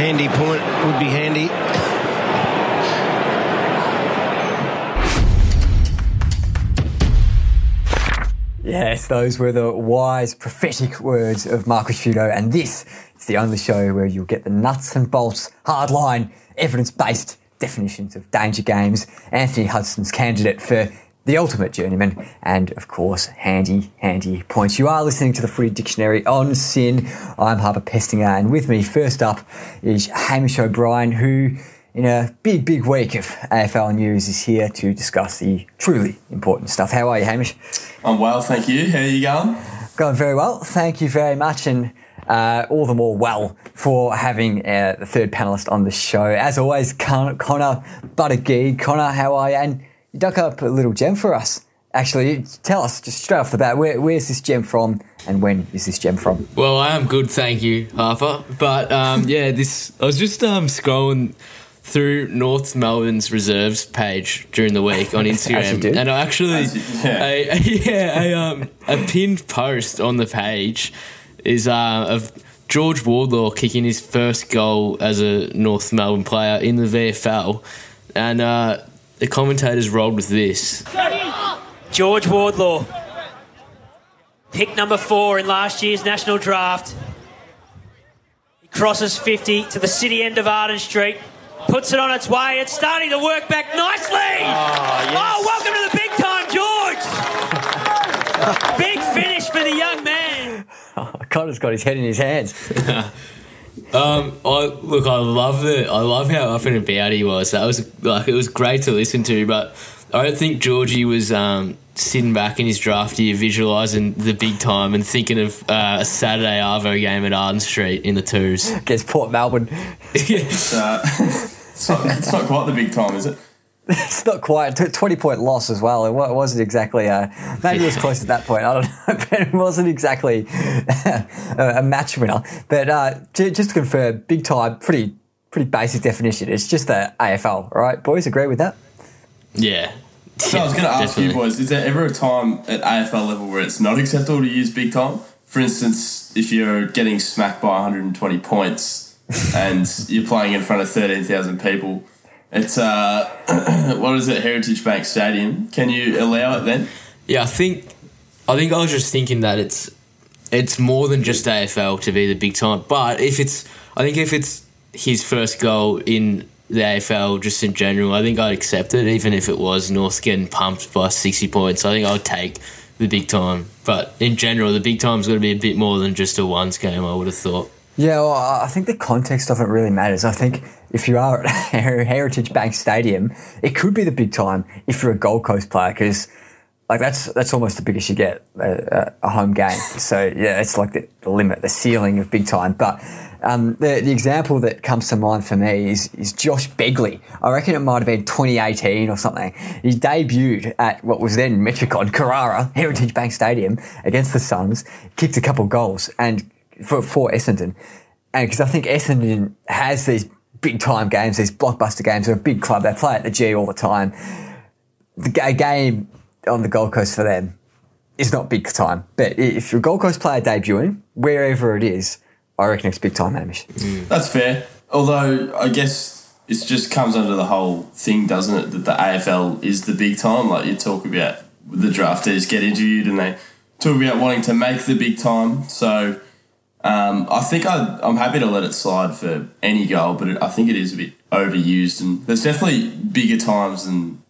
handy point would be handy. Yes, those were the wise, prophetic words of Mark Ricciuto, and this is the only show where you'll get the nuts and bolts, hardline, evidence based definitions of danger games. Anthony Hudson's candidate for the ultimate journeyman, and of course, handy, handy points. You are listening to the Footy Dictionary on SEN. I'm Harper Pestinger, and with me, first up, is Hamish O'Brien, who, in a big, big week of AFL news, is here to discuss the truly important stuff. How are you, Hamish? I'm well, thank you. How are you going? Going very well. Thank you very much, and uh, all the more well for having uh, the third panelist on the show. As always, Con- Connor Buttigieg. Connor, how are you? And you dug up a little gem for us. Actually, tell us just straight off the bat, where, where's this gem from, and when is this gem from? Well, I am good, thank you, Harper. But um, yeah, this I was just um, scrolling through North Melbourne's reserves page during the week on Instagram, and I actually, yeah, a, a, yeah, a, um, a pinned post on the page is uh, of George Wardlaw kicking his first goal as a North Melbourne player in the VFL, and uh, the commentators rolled with this. George Wardlaw, pick number four in last year's national draft. He crosses 50 to the city end of Arden Street, puts it on its way. It's starting to work back nicely. Oh, yes. oh welcome to the big time, George. big finish for the young man. Oh, Connor's got his head in his hands. Um, I look, I love the, I love how up and about he was. That was like it was great to listen to, but I don't think Georgie was um, sitting back in his draft year, visualising the big time and thinking of uh, a Saturday Arvo game at Arden Street in the twos. Against Port Melbourne. It's, uh, it's, not, it's not quite the big time, is it? It's not quite a twenty point loss as well. It wasn't exactly a maybe it was close at that point. I don't know, but it wasn't exactly a, a match winner. But uh, j- just to confirm, big time, pretty pretty basic definition. It's just the AFL, right? Boys, agree with that? Yeah. So I was going to ask Definitely. you boys: Is there ever a time at AFL level where it's not acceptable to use big time? For instance, if you're getting smacked by 120 points and you're playing in front of 13,000 people, it's uh, what is it? Heritage Bank Stadium. Can you allow it then? Yeah, I think I think I was just thinking that it's it's more than just AFL to be the big time. But if it's I think if it's his first goal in the AFL just in general, I think I'd accept it, even if it was North getting pumped by sixty points. I think I would take the big time. But in general, the big time's got to be a bit more than just a ones game. I would have thought. Yeah, well, I think the context of it really matters. I think if you are at Heritage Bank Stadium, it could be the big time if you're a Gold Coast player because like that's that's almost the biggest you get a, a home game. So yeah, it's like the, the limit, the ceiling of big time. But um, the the example that comes to mind for me is is Josh Begley. I reckon it might have been 2018 or something. He debuted at what was then Metricon Carrara Heritage Bank Stadium against the Suns, kicked a couple goals and for for Essendon, and because I think Essendon has these big time games, these blockbuster games. They're a big club. They play at the G all the time. The ga- game on the Gold Coast for them is not big time. But if you're a Gold Coast player debuting, wherever it is, I reckon it's big time, Hamish. Mm. That's fair. Although I guess it just comes under the whole thing, doesn't it? That the AFL is the big time. Like you talk about the draftees get interviewed and they talk about wanting to make the big time. So um, I think I, I'm happy to let it slide for any goal, but it, I think it is a bit overused and there's definitely bigger times than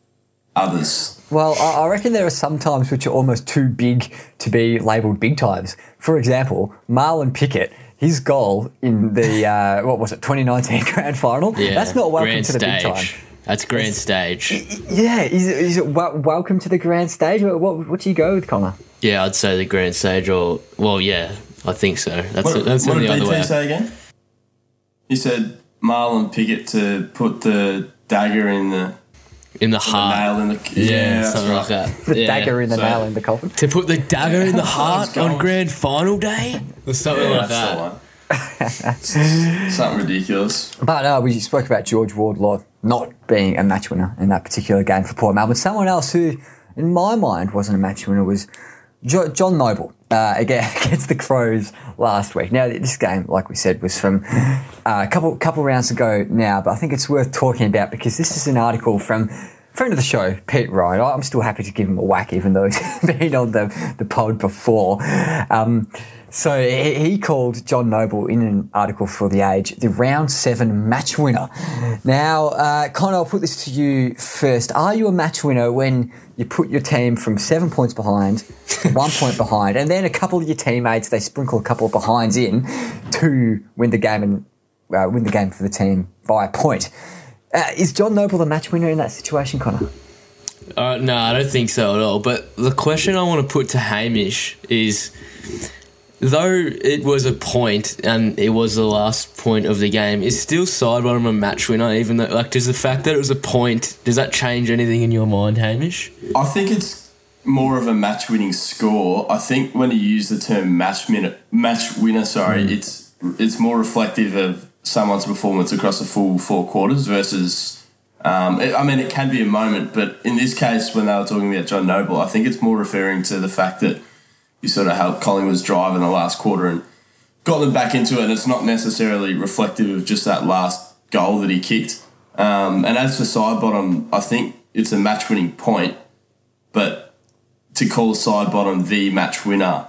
others. Well, I I reckon there are some times which are almost too big to be labelled big times. For example, Marlon Pickett, his goal in the, uh, what was it, 2019 grand final? Yeah, That's not welcome grand to the stage. big time. That's grand stage. Yeah, is, it- is it wel- welcome to the grand stage? What, what, what do you go with, Connor? Yeah, I'd say the grand stage, or well, yeah, I think so. That's What, that's what the did other BT way. say again? He said Marlon Pickett to put the dagger in the, in the the heart. nail in the Yeah, that's something right. like that. The Yeah. dagger in the So- nail in the coffin? To put the dagger in the heart on grand final day? Or something Yeah, like that's the that. one. Something ridiculous. But uh, we spoke about George Wardlaw not being a match winner in that particular game for Port Melbourne. Someone else who, in my mind, wasn't a match winner was jo- John Noble. Uh, again against the Crows last week. Now this game, like we said, was from uh, a couple couple rounds ago now, but I think it's worth talking about because this is an article from friend of the show, Pete Ryan. I'm still happy to give him a whack, even though he's been on the the pod before. Um, so he called John Noble in an article for The Age the round seven match winner. Now, uh, Connor, I'll put this to you first. Are you a match winner when you put your team from seven points behind, one point behind, and then a couple of your teammates they sprinkle a couple of behinds in to win the game and uh, win the game for the team by a point? Uh, is John Noble the match winner in that situation, Connor? Uh, no, I don't think so at all. But the question I want to put to Hamish is though it was a point and it was the last point of the game, is still Sidebottom a match winner, even though, like, does the fact that it was a point, does that change anything in your mind, Hamish? I think it's more of a match winning score. I think when you use the term match minute, match winner, sorry, it's it's more reflective of someone's performance across the full four quarters versus. Um, it- I mean, it can be a moment, but in this case, when they were talking about John Noble, I think it's more referring to the fact that you sort of helped Collingwood's drive in the last quarter and got them back into it. And it's not necessarily reflective of just that last goal that he kicked. Um, and as for Sidebottom, I think it's a match winning point, but to call Sidebottom the match winner,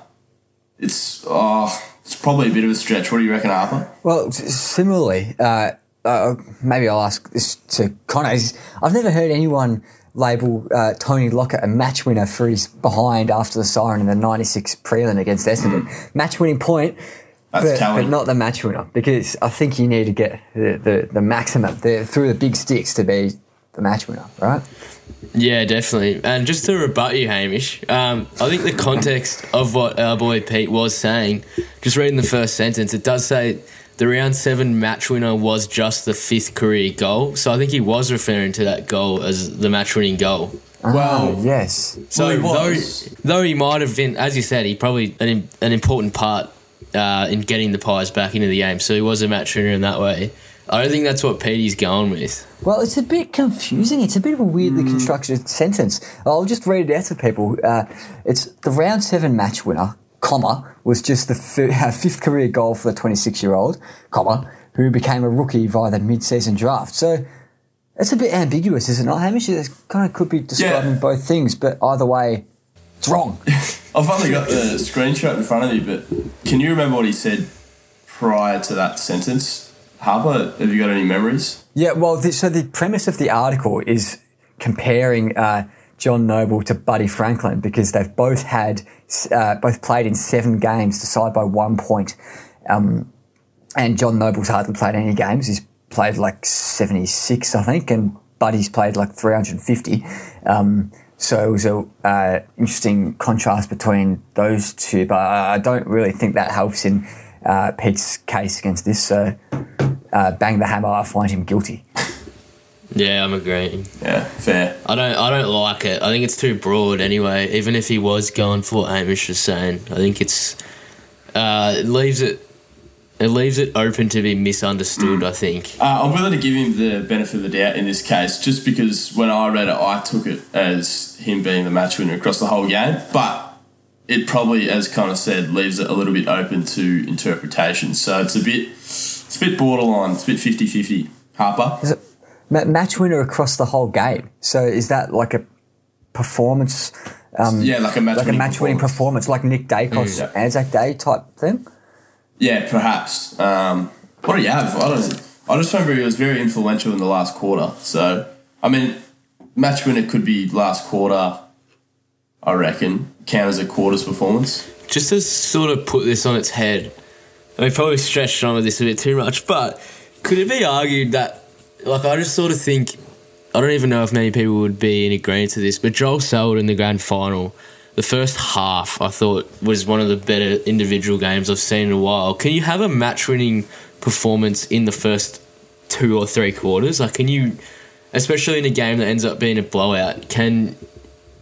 it's oh, it's probably a bit of a stretch. What do you reckon, Harper? Well, similarly, uh, uh, maybe I'll ask this to Connor. I've never heard anyone label uh, Tony Lockett a match winner for his behind after the siren in the 96 prelim against Essendon. Match winning point, but, but not the match winner because I think you need to get the, the, the maximum the, through the big sticks to be the match winner, right? Yeah, definitely. And just to rebut you, Hamish, um, I think the context of what our boy Pete was saying, just reading the first sentence, it does say the round seven match winner was just the fifth career goal. So I think he was referring to that goal as the match winning goal. Well, Oh, yes. So Well, he though, was. though he might have been, as you said, he probably an, an important part uh, in getting the Pies back into the game. So he was a match winner in that way. I don't think that's what Petey's going with. Well, it's a bit confusing. It's a bit of a weirdly constructed sentence. I'll just read it out to people. Uh, it's the round seven match winner, comma, was just the fifth career goal for the 26 year old, comma, who became a rookie via the mid season draft. So it's a bit ambiguous, isn't it? Hamish, it kind of could be describing Yeah. both things, but either way, it's wrong. I've only got the screenshot in front of me, but can you remember what he said prior to that sentence? Harper, have you got any memories? Yeah, well, the, so the premise of the article is comparing uh, John Noble to Buddy Franklin because they've both had uh, both played in seven games, decided by one point. Um, and John Noble's hardly played any games. He's played like seventy six, I think, and Buddy's played like three hundred and fifty. Um, so it was a uh, interesting contrast between those two, but I I don't really think that helps in uh, Pete's case against this. So uh, bang the hammer, I find him guilty. Yeah, I'm agreeing. Yeah, fair. I don't. I don't like it. I think it's too broad. Anyway, even if he was going for what Hamish was saying, I think it's uh, it leaves it. It leaves it open to be misunderstood. I think. Uh, I'm willing to give him the benefit of the doubt in this case, just because when I read it, I took it as him being the match winner across the whole game. But it probably, as Connor said, leaves it a little bit open to interpretation. So it's a bit, it's a bit borderline. It's a bit 50-50. Harper. Is it ma- match winner across the whole game? So is that like a performance? Um, Yeah, like a match like a winning match winning performance, like Nick Daicos, Mm. Anzac Day type thing. Yeah, perhaps. Um, what do you have? I don't. I just remember he was very influential in the last quarter. So I mean, match winner could be last quarter. I reckon count as a quarter's performance. just to sort of put this on its head, I mean, probably stretched on with this a bit too much, but could it be argued that, like, I just sort of think, I don't even know if many people would be in agreement to this, but Joel Selwood in the grand final, the first half, I thought, was one of the better individual games I've seen in a while. Can you have a match winning performance in the first two or three quarters? Like, can you, especially in a game that ends up being a blowout, can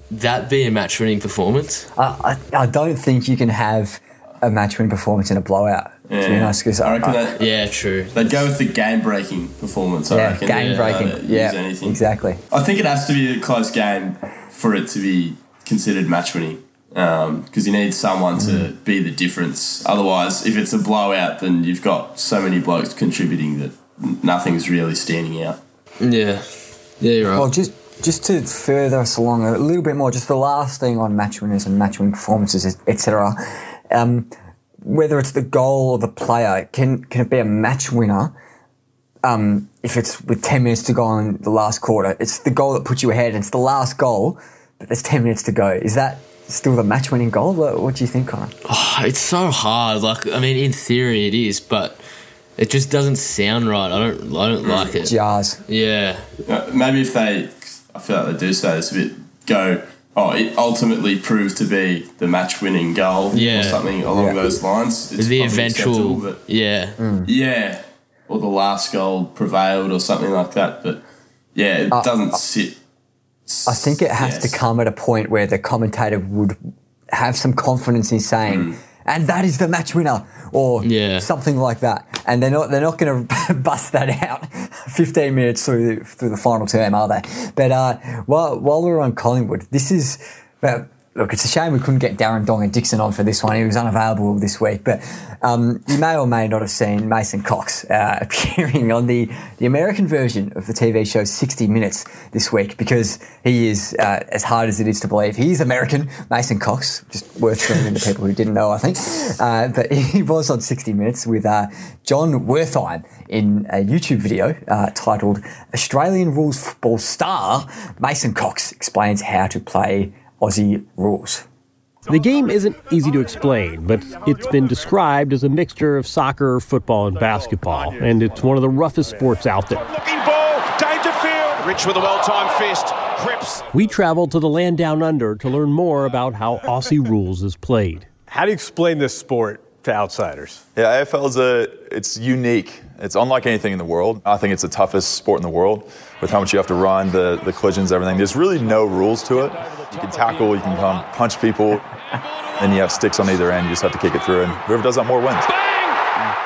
that be a match winning performance? I, I, I don't think you can have a match winning performance in a blowout. To be Yeah. honest, because I reckon that Yeah, true. they'd go with the game breaking performance. I yeah, reckon. game breaking. uh, Yeah, anything. exactly. I think it has to be a close game for it to be considered match winning. because you need someone to be the difference. Otherwise, if it's a blowout, then you've got so many blokes contributing that nothing's really standing out. Yeah, yeah, you're right. Well, just just to further us along a little bit more, just the last thing on match winners and match winning performances, etc. Um, whether it's the goal or the player, can can it be a match winner? Um, if it's with ten minutes to go in the last quarter, it's the goal that puts you ahead. It's the last goal, but there's ten minutes to go. Is that still the match winning goal? What, what do you think, Connor? it's so hard. Like, I mean, in theory it is, but it just doesn't sound right. I don't, I don't like it. Jars. Yeah, Uh, Maybe if they, I feel like they do say this a bit, go, oh, it ultimately proved to be the match winning goal Yeah. or something along Yeah. those lines. It's the eventual. but- Yeah, mm. Yeah, or the last goal prevailed or something like that. But yeah, it uh, doesn't uh, sit. I think it has Yes. to come at a point where the commentator would have some confidence in saying, mm. And that is the match winner, or Yeah. something like that. And they're not they're not going to bust that out 15 minutes through the, through the final term, are they? But uh, while while we're on Collingwood, this is. Uh, Look, it's a shame we couldn't get Darren Dong and Dixon on for this one. He was unavailable this week. But um, you may or may not have seen Mason Cox uh, appearing on the, the American version of the TV show 60 Minutes this week because he is, uh, as hard as it is to believe, he is American, Mason Cox. Just worth sharing to people who didn't know, I think. Uh, but he was on 60 Minutes with uh, Jon Wertheim in a YouTube video uh, titled Australian Rules Football Star Mason Cox explains how to play Aussie rules. The game isn't easy to explain, but it's been described as a mixture of soccer, football, and basketball, and it's one of the roughest sports out there. Looking ball, Dangerfield. Rich with a well-timed fist. Cripps. We traveled to the land down under to learn more about how Aussie rules is played. How do you explain this sport to outsiders? Yeah, AFL is a it's unique. It's unlike anything in the world. I think it's the toughest sport in the world with how much you have to run, the, the collisions, everything. There's really no rules to it. You can tackle, you can come punch people, and you have sticks on either end. You just have to kick it through, and whoever does that more wins.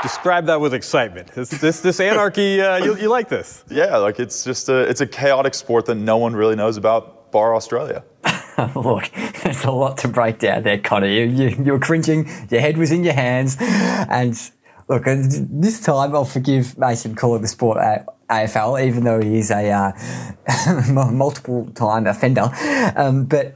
Describe that with excitement. This this, this anarchy, uh, you, you like this? Yeah, like it's just a it's a chaotic sport that no one really knows about, bar Australia. Look, there's a lot to break down there, Connor. You, you, you were cringing, your head was in your hands. And look, this time I'll forgive Mason calling the sport A- AFL, even though he is a uh, multiple time offender. Um, but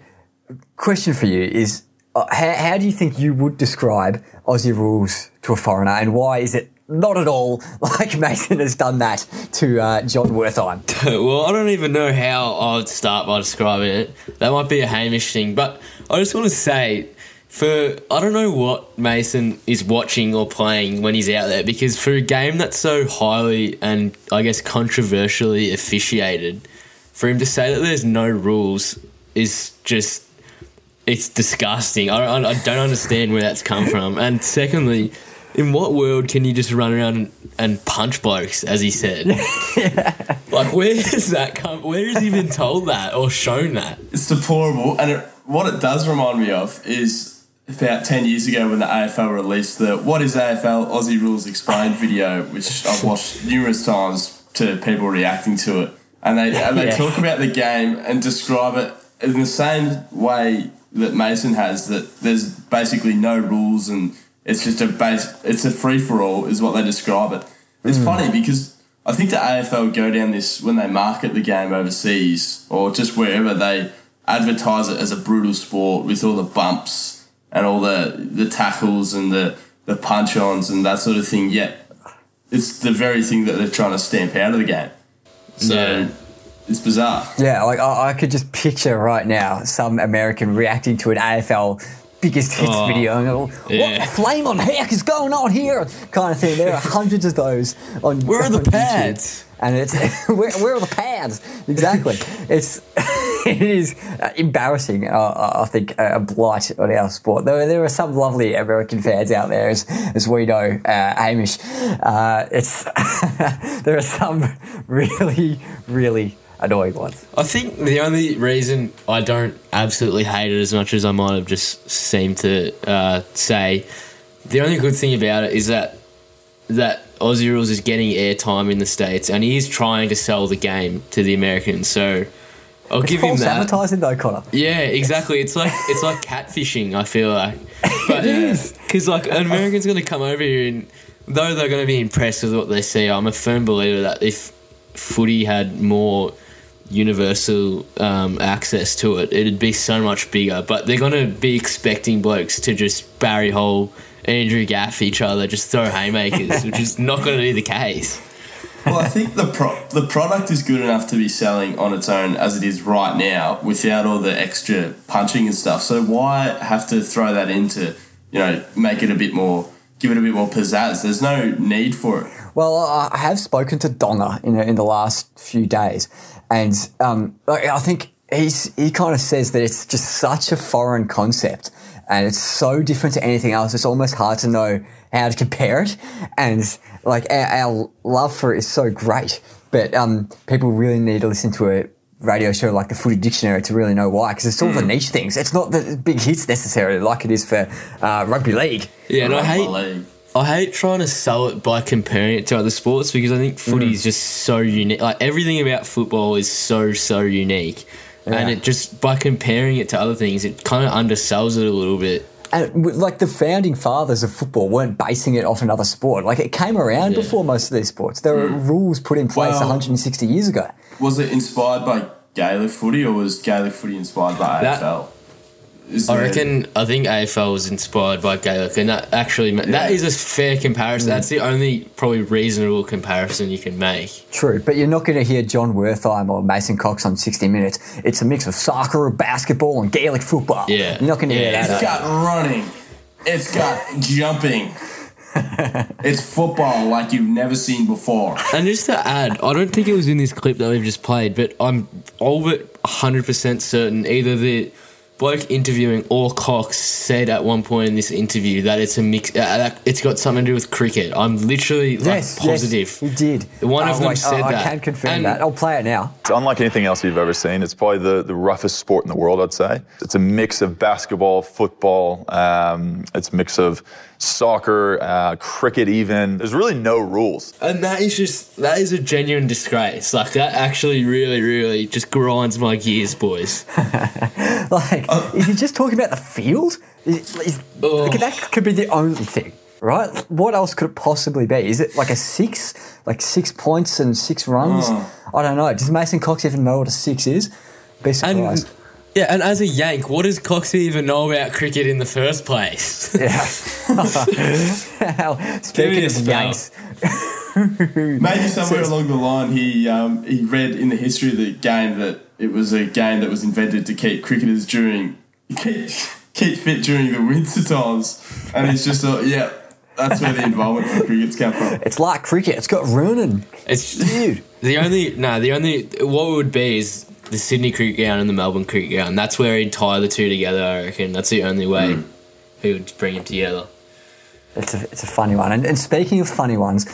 question for you is uh, how, how do you think you would describe Aussie rules to a foreigner, and why is it not at all like Mason has done that to uh, Jon Wertheim? well, I don't even know how I would start by describing it. That might be a Hamish thing, but I just want to say, for I don't know what Mason is watching or playing when he's out there, because for a game that's so highly and I guess controversially officiated, for him to say that there's no rules is just it's disgusting. I don't, I don't understand where that's come from. And secondly, in what world can you just run around and, and punch blokes, as he said? Like, where does that come? Where has he been told that or shown that? It's deplorable, and it, what it does remind me of is about ten years ago when the AFL released the "What is AFL Aussie Rules Explained" video, which I've watched numerous times to people reacting to it, and they and they Yeah. talk about the game and describe it in the same way that Mason has. That there's basically no rules and it's just a base. It's a free for all, is what they describe it. It's hmm. funny because I think the AFL go down this when they market the game overseas or just wherever they advertise it as a brutal sport with all the bumps and all the the tackles and the the punch ons and that sort of thing. Yet it's the very thing that they're trying to stamp out of the game. So Yeah. it's bizarre. Yeah, like I, I could just picture right now some American reacting to an AFL biggest hits Oh, video and what yeah. the flame on heck is going on here? Kind of thing. There are hundreds of those on Where are the on YouTube. pads? And it's where, where are the pads? Exactly. it's it is uh, embarrassing. Uh, I think uh, a blight on our sport. There, there are some lovely American fans out there, as as we know, uh, Hamish. Uh, it's there are some really really annoying ones. I think the only reason I don't absolutely hate it as much as I might have just seemed to uh, say, the only good thing about it is that that Aussie Rules is getting airtime in the states, and he is trying to sell the game to the Americans. So I'll It's give him that. advertising though, Connor. Yeah, exactly. It's like it's like catfishing. I feel like, but because like an American's going to come over here and though they're going to be impressed with what they see, I'm a firm believer that if footy had more universal um, access to it, it'd be so much bigger. But they're going to be expecting blokes to just Barry Hall, Andrew Gaff each other, just throw haymakers, which is not going to be the case. well, I think the pro- the product is good enough to be selling on its own as it is right now, without all the extra punching and stuff. So why have to throw that into, you know, make it a bit more, give it a bit more pizzazz? There's no need for it. Well, I I have spoken to Donga in, in the last few days, and um, like, I think he's he kind of says that it's just such a foreign concept, and it's so different to anything else. It's almost hard to know how to compare it, and like our, our love for it is so great, but um, people really need to listen to a radio show like the Footy Dictionary to really know why, because it's all the niche things. It's not the big hits necessarily like it is for uh, rugby league. Yeah, and I Rugby hate league. I hate trying to sell it by comparing it to other sports because I think mm. footy is just so unique. Like everything about football is so so unique, and it just by comparing it to other things, it kind of undersells it a little bit. And like the founding fathers of football weren't basing it off another sport. Like it came around Yeah. before most of these sports. There were mm. rules put in place Well- 160 years ago. Was it inspired by Gaelic footy or was Gaelic footy inspired by That- AFL? Is I reckon I think AFL was inspired by Gaelic, and that actually ma- that Yeah. is a fair comparison. That's the only probably reasonable comparison you can make. True, but you're not going to hear Jon Wertheim or Mason Cox on 60 Minutes. It's a mix of soccer, basketball, and Gaelic football. Yeah. You're not going to hear Yeah, that. It's got running. It's got jumping. it's football like you've never seen before. And just to add, I don't think it was in this clip that we've just played, but I'm all but 100% certain either the bloke interviewing or Cox said at one point in this interview that it's a mix, uh, it's got something to do with cricket. I'm literally like, Yes, positive. yes, he did. One of Oh, them wait, said oh, that. I can confirm And- that. I'll play it now. It's unlike anything else you've ever seen. It's probably the, the roughest sport in the world, I'd say. It's a mix of basketball, football, um, it's a mix of soccer, uh, cricket, even. There's really no rules. And that is just, that is a genuine disgrace. Like, that actually really, really just grinds my gears, boys. Like, is he just talking about the field? Is, is, Oh. That could be the only thing, right? What else could it possibly be? Is it like a six, like six points and six runs? I don't know. Does Mason Cox even know what a six is? Be surprised. And yeah, and as a Yank, what does Cox even know about cricket in the first place? yeah. Well, Give me Speaking of spell. Yanks, Maybe somewhere along the line he um, he read in the history of the game that it was a game that was invented to keep cricketers during keep, keep fit during the winter times, and it's just a, yeah. That's where the involvement for cricket's come from. it's like cricket. It's got running. It's Dude. the only no, the only what would be is the Sydney cricket ground and the Melbourne cricket ground. That's where he'd tie the two together. I reckon that's the only way he would bring them together. It's a, it's a funny one. And, and speaking of funny ones,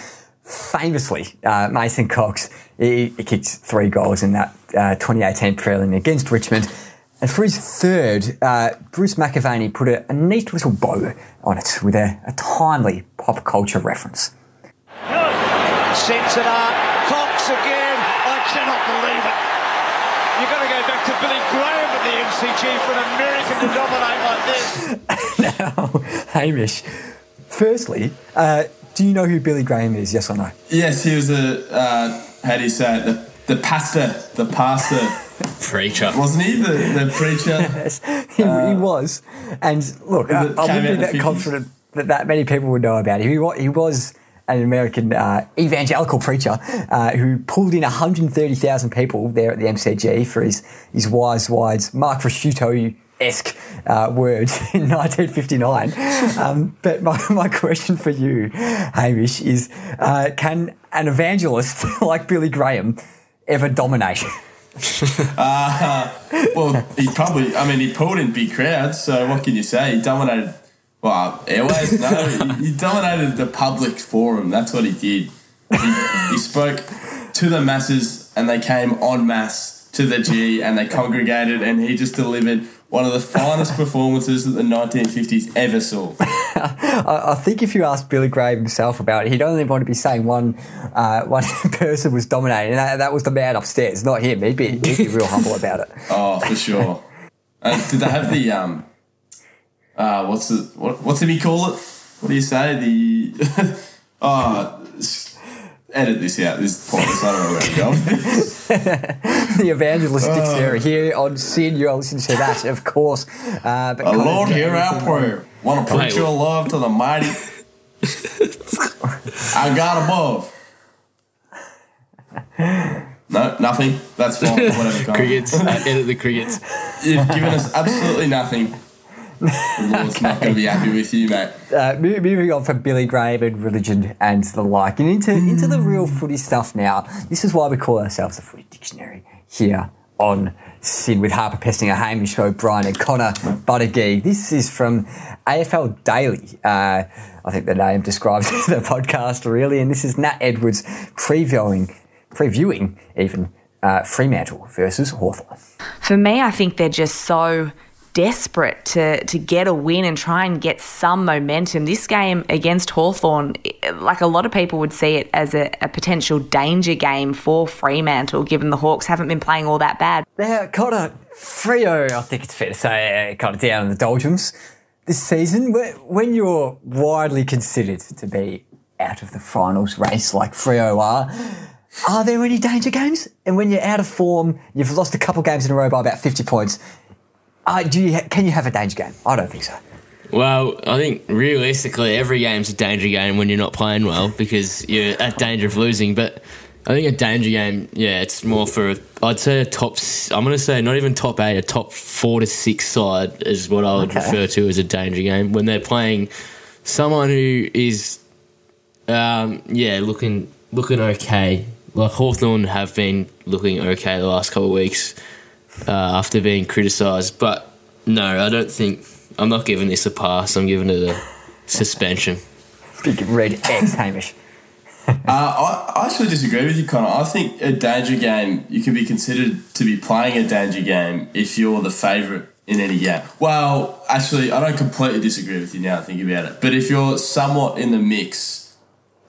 famously, uh, Mason Cox, he, he kicked three goals in that uh, 2018 prelim against Richmond. And for his third, uh, Bruce McAvaney put a, a neat little bow on it with a, a timely pop culture reference. Sends it up. Cox again. I cannot believe it. You've got to go back to Billy Graham at the MCG for an American to dominate like this. now, Hamish, firstly, uh, do you know who Billy Graham is, yes or no? Yes, he was a uh, how do you say it? The, the pastor, the pastor, Preacher. wasn't he? The, the preacher. Yes, he, he was. And look, I, I wouldn't be that 50s? confident that that many people would know about him. He he was an American uh, evangelical preacher uh, who pulled in 130,000 people there at the MCG for his, his wise, wise Mark Ricciuto esque uh, words in 1959. Um, but my, my question for you, Hamish, is uh, can an evangelist like Billy Graham ever dominate? Well, he probably. I mean, he pulled in big crowds. So what can you say? He dominated. Well, airways. No, he, dominated the public forum. That's what he did. He, he spoke to the masses, and they came en masse to the G and they congregated and he just delivered one of the finest performances that the 1950s ever saw. I, I think if you ask Billy Graham himself about it, he'd only want to be saying one uh, one person was dominating, and that, that was the man upstairs, not him. He'd be, he'd be real humble about it. Oh, for sure. Uh, did they have the um? Uh, what's the what, what's did he call it? What do you say? The s- edit this out. This is pointless. I don't know where I'm going. the evangelist dictionary here on SEN. You're listening to that, of course. Uh, but Lord, is there hear our prayer. Want to Wait, preach your love to the mighty. I got above. No, nothing. That's fine. Whatever. Crickets. uh, edit the crickets. You've given us absolutely nothing. The Lord's not going to be happy with you, mate. Uh, moving on from Billy Graham and religion and the like, and into into the real footy stuff now. This is why we call ourselves the Footy Dictionary here on SEN with Harper Pesting, Pestinger, Hamish O'Brien, and Connor Buttigieg. This is from AFL Daily. Uh, I think the name describes the podcast really, and this is Nat Edwards previewing, previewing even uh, Fremantle versus Hawthorn. For me, I think they're just so desperate to, to get a win and try and get some momentum. This game against Hawthorn, like a lot of people would see it as a, a potential danger game for Fremantle, given the Hawks haven't been playing all that bad. They're Now, Connor, Freo, I think it's fair to say, uh, kind of down in the doldrums this season. When you're widely considered to be out of the finals race like Freo are, are there any danger games? And when you're out of form, you've lost a couple games in a row by about 50 points, uh, do you ha- can you have a danger game? I don't think so. Well, I think realistically, every game's a danger game when you're not playing well because you're at danger of losing. But I think a danger game, yeah, it's more for I'd say a top. I'm going to say not even top eight, a top four to six side is what I would Okay. refer to as a danger game when they're playing someone who is, um, yeah, looking looking okay. Like Hawthorn have been looking okay the last couple of weeks uh, after being criticised. But no, I don't think I'm not giving this a pass. I'm giving it a suspension. Big red X, Hamish. Uh, I, I actually disagree with you, Connor. I think a danger game, you can be considered to be playing a danger game if you're the favourite in any game. Well, actually, I don't completely disagree with you now I think about it. But if you're somewhat in the mix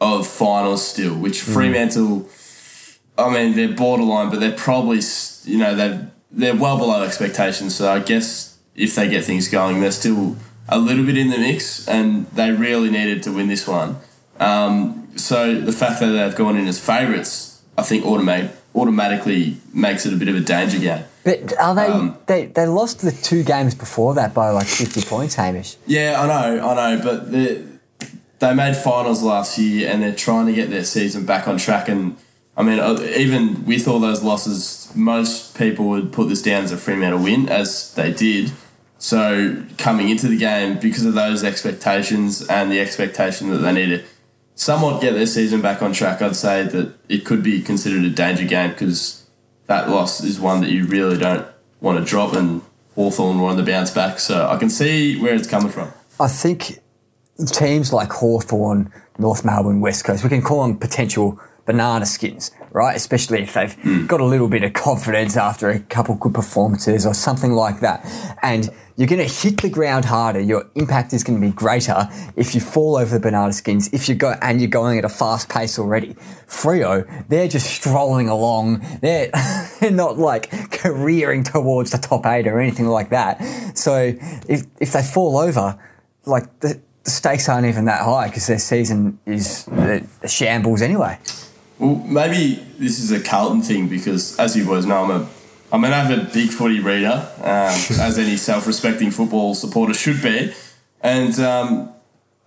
of finals still, which Fremantle, I mean, they're borderline, but they're probably, you know, they're, they're well below expectations. So I guess if they get things going, they're still a little bit in the mix and they really needed to win this one. Um, so the fact that they've gone in as favourites, I think automatic, automatically makes it a bit of a danger game. But are they, they they lost the two games before that by like 50 points, Hamish? Yeah, I know, I know, but they they made finals last year and they're trying to get their season back on track. And I mean, uh, even with all those losses, most people would put this down as a Fremantle win, as they did. So coming into the game, because of those expectations and the expectation that they need to somewhat get their season back on track, I'd say that it could be considered a danger game because that loss is one that you really don't want to drop and Hawthorn wanted to bounce back. So I can see where it's coming from. I think teams like Hawthorn, North Melbourne, West Coast, we can call them potential banana skins, right? Especially if they've hmm. got a little bit of confidence after a couple good performances or something like that. And you're going to hit the ground harder. Your impact is going to be greater if you fall over the banana skins, if you go and you're going at a fast pace already. Freo, they're just strolling along. They're, they're not like careering towards the top eight or anything like that. So if, if they fall over, like the, the stakes aren't even that high because their season is the shambles anyway. Well, maybe this is a Carlton thing because, as you boys know, I'm a I'm an avid big footy reader, um, as any self-respecting football supporter should be. And um,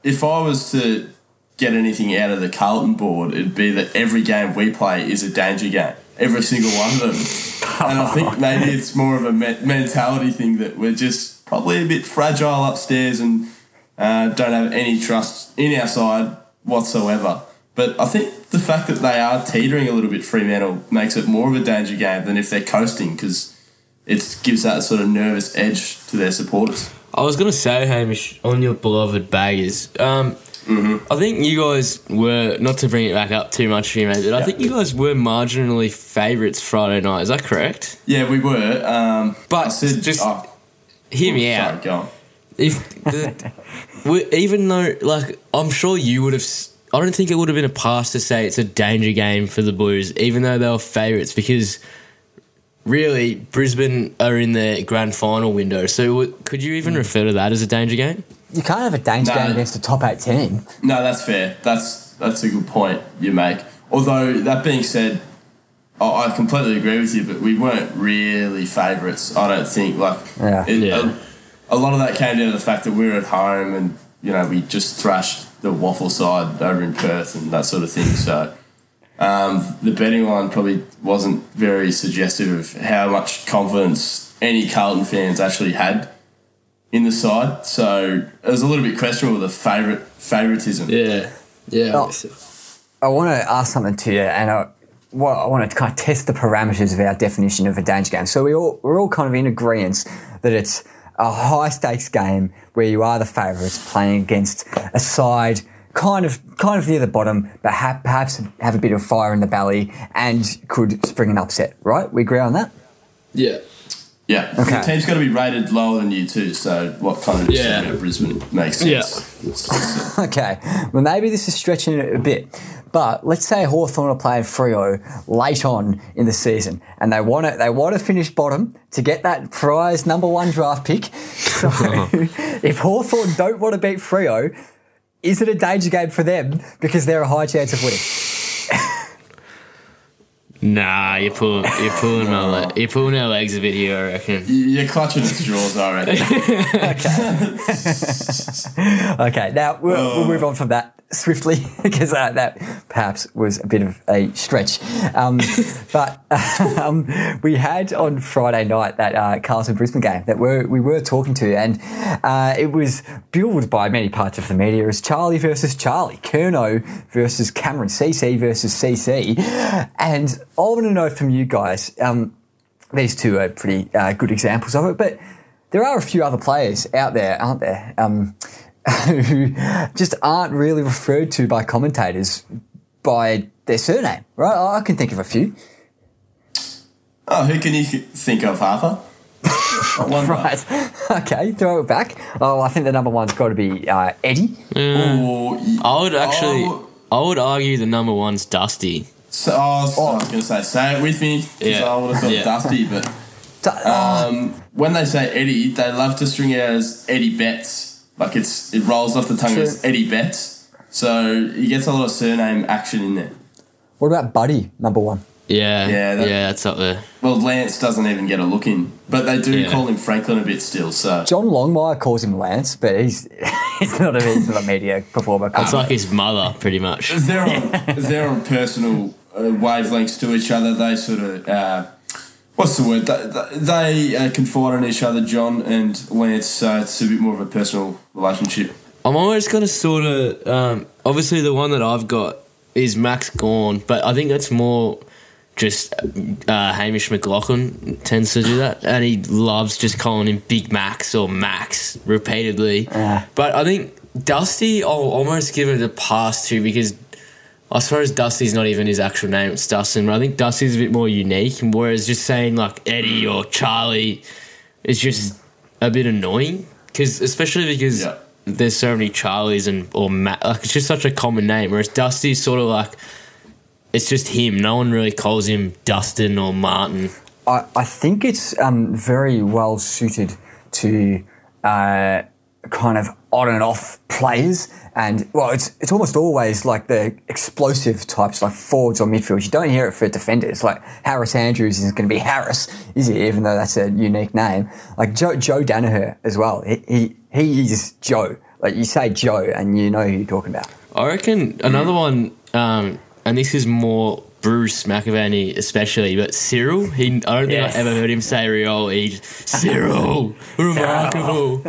if I was to get anything out of the Carlton board, it'd be that every game we play is a danger game. Every single one of them. And I think maybe it's more of a me- mentality thing that we're just probably a bit fragile upstairs and uh, don't have any trust in our side whatsoever. But I think the fact that they are teetering a little bit Fremantle makes it more of a danger game than if they're coasting because it gives that sort of nervous edge to their supporters. I was going to say, Hamish, on your beloved baggers, um, I think you guys were not to bring it back up too much for you, mate, but I think you guys were marginally favourites Friday night. Is that correct? Yeah, we were. Um, But said, just oh, hear me sorry, out. go on. If the, we, even though, like, I'm sure you would have. S- I don't think it would have been a pass to say it's a danger game for the Blues, even though they were favourites, because really Brisbane are in the grand final window. So w- could you even mm. refer to that as a danger game? You can't have a danger No. game against a top eight team. No, that's fair. That's that's a good point you make. Although that being said, I I completely agree with you. But we weren't really favourites. I don't think. Like, Yeah. it, Yeah. A, a lot of that came down to the fact that we were at home and you know we just thrashed the waffle side over in Perth and that sort of thing. So. Um, the betting line probably wasn't very suggestive of how much confidence any Carlton fans actually had in the side. So it was a little bit questionable with the favourite favouritism. Yeah, yeah. Oh. I want to ask something to you, and I, well, I want to kind of test the parameters of our definition of a danger game. So we all we're all kind of in agreement that it's a high stakes game where you are the favourites playing against a side kind of kind of near the bottom, but ha- perhaps have a bit of fire in the belly and could spring an upset. Right? We agree on that. Yeah. Yeah, Okay. the team's got to be rated lower than you too. So what kind of Yeah. yeah. Brisbane makes Yeah. sense. Okay, well, maybe this is stretching it a bit, but let's say Hawthorn are playing Freo late on in the season, and they want to they want to finish bottom to get that prize number one draft pick. So, if Hawthorn don't want to beat Freo, is it a danger game for them because they're a high chance of winning? Nah, you're pulling, you're pulling my, le- you're pulling our legs a bit here. I reckon. You're clutching at straws, already. reckon. Okay, now we'll, we'll oh. move on from that swiftly because uh, that perhaps was a bit of a stretch. Um, but um, we had on Friday night that uh, Carlton Brisbane game that we're, we were talking to, and uh, it was billed by many parts of the media as Charlie versus Charlie, Curnow versus Cameron, CC versus CC. And I want to know from you guys. Um, these two are pretty uh, good examples of it, but there are a few other players out there, aren't there, um, who just aren't really referred to by commentators by their surname, right? I can think of a few. oh, who can you think of, Harper? One Right. Okay, throw it back. Oh, I think the number one's got to be uh, Eddie. Or, I would actually, Oh. I would argue the number one's Dusty. so, oh, I was going to say, say it with me, because Yeah. I would have thought Yeah. Dusty, but oh, um, when they say Eddie, they love to string it out as Eddie Betts. Like it's it rolls off the tongue True. as Eddie Betts. So he gets a lot of surname action in there. what about Buddy, number one? Yeah, Yeah, yeah, that's up there. Well, Lance doesn't even get a look in, but they do Yeah. call him Franklin a bit still. So John Longmire calls him Lance, but he's he's not a, he's not a media performer. It's like his mother, pretty much. they're on, they're on personal uh, wavelengths to each other. They sort of uh, what's the word? They, they uh, confide in each other, John and Lance. So it's a bit more of a personal relationship. I'm always going to sort of. Um, obviously, the one that I've got is Max Gawn, but I think that's more just uh, Hamish McLachlan tends to do that, and he loves just calling him Big Max or Max repeatedly. But I think Dusty, I'll almost give it a pass to because I suppose Dusty's not even his actual name; it's Dustin. But I think Dusty's a bit more unique, whereas just saying like Eddie or Charlie is just a bit annoying because, especially because Yeah. there's so many Charlies and or Matt. Like it's just such a common name. Whereas Dusty's sort of like it's just him. No one really calls him Dustin or Martin. I, I think it's um, very well suited to uh, kind of on and off players. And well, it's it's almost always like the explosive types, like forwards or midfields. You don't hear it for defenders. Like Harris Andrews is going to be Harris, is he? Even though that's a unique name. Like Joe Joe Daniher as well. He he, he is Joe. Like you say Joe, and you know who you're talking about. I reckon another one, um, and this is more Bruce McAvaney especially, but Cyril. He I don't Yes. think I ever heard him say Rioli. He just, Cyril, remarkable.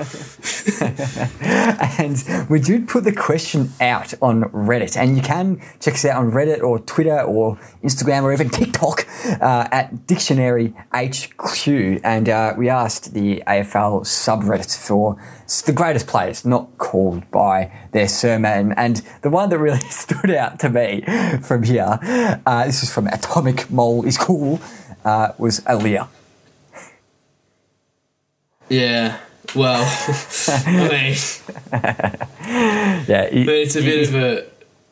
and we did put the question out on Reddit, and you can check us out on Reddit or Twitter or Instagram or even TikTok uh, at Dictionary HQ. And uh, we asked the AFL subreddit for the greatest players, not called by their surname. And the one that really stood out to me from here, uh, this is from Atomic Mole is Cool, uh, was Aaliyah. Yeah. Well, I mean, Yeah, he- but it's a bit of a.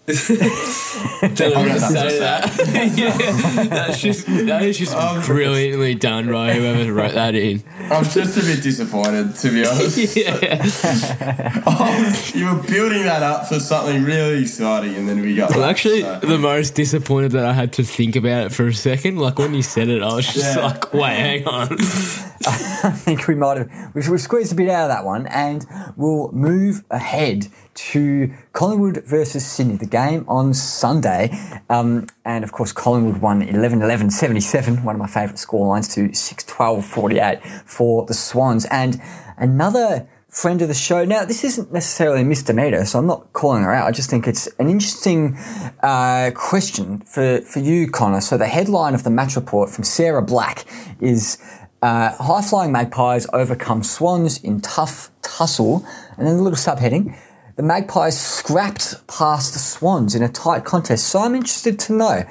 Don't know to say that. yeah, that's just that is just brilliantly done by whoever wrote that in. I'm just a bit disappointed, to be honest. Yeah. Oh, you were building that up for something really exciting, and then we got. I'm that, actually so- the most disappointed that I had to think about it for a second. Like when you said it, I was just Yeah. like, wait, hang on. I think we might have we've, we've squeezed a bit out of that one, and we'll move ahead to Collingwood versus Sydney, the game on Sunday. Um, and of course, Collingwood won 11 11 77, one of my favourite scorelines, to 6 12 48 for the Swans. And another friend of the show. Now, this isn't necessarily Miss Demeter, so I'm not calling her out. I just think it's an interesting uh, question for, for you, Connor. So, the headline of the match report from Sarah Black is uh, High Flying Magpies overcome Swans in tough tussle. And then a little subheading the Magpies scrapped past the Swans in a tight contest. So, I'm interested to know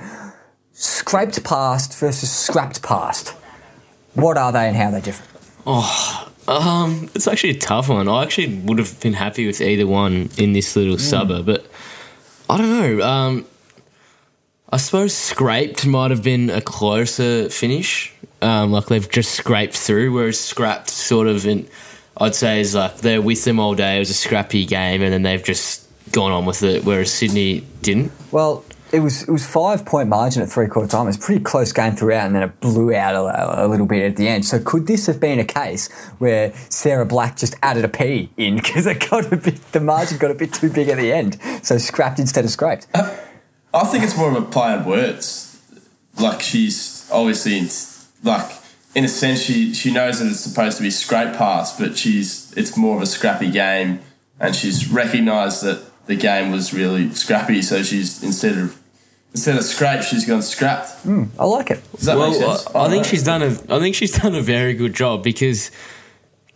scraped past versus scrapped past. What are they and how are they different? Oh, Um, it's actually a tough one. I actually would have been happy with either one in this little suburb, but I don't know. Um, I suppose scraped might have been a closer finish. Um, like they've just scraped through, whereas scrapped sort of in, I'd say is like they're with them all day. It was a scrappy game, and then they've just gone on with it. Whereas Sydney didn't. Well, it was it was five point margin at three quarter time. It was a pretty close game throughout, and then it blew out a, a little bit at the end. So could this have been a case where Sarah Black just added a P in because it got a bit the margin got a bit too big at the end, so scrapped instead of scraped. Uh, I think it's more of a play on words. Like she's obviously in, like in a sense she she knows that it's supposed to be scrape pass, but she's it's more of a scrappy game, and she's recognised that the game was really scrappy. So she's instead of instead of scrape, she's gone scrapped. I like it. Does that well, make sense? I, I think she's done a. I think she's done a very good job because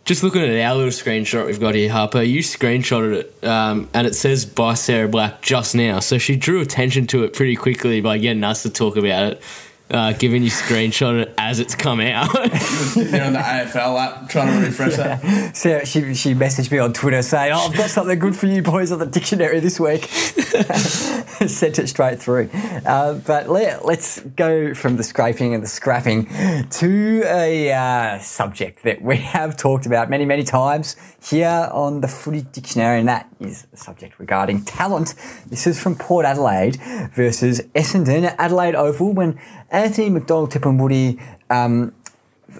just looking at our little screenshot we've got here, Harper, you screenshotted it, um, and it says by Sarah Black just now. So she drew attention to it pretty quickly by getting us to talk about it. Uh, given you screenshot it as it's come out. Sitting there on the AFL app trying to refresh that. Sarah, she she messaged me on Twitter saying, "Oh, I've got something good for you boys on the dictionary this week." Sent it straight through. Uh, but let, let's go from the scraping and the scrapping to a uh, subject that we have talked about many, many times here on the Footy Dictionary, and that is the subject regarding talent. This is from Port Adelaide versus Essendon at Adelaide Oval when Anthony McDonald Tipungwuti um,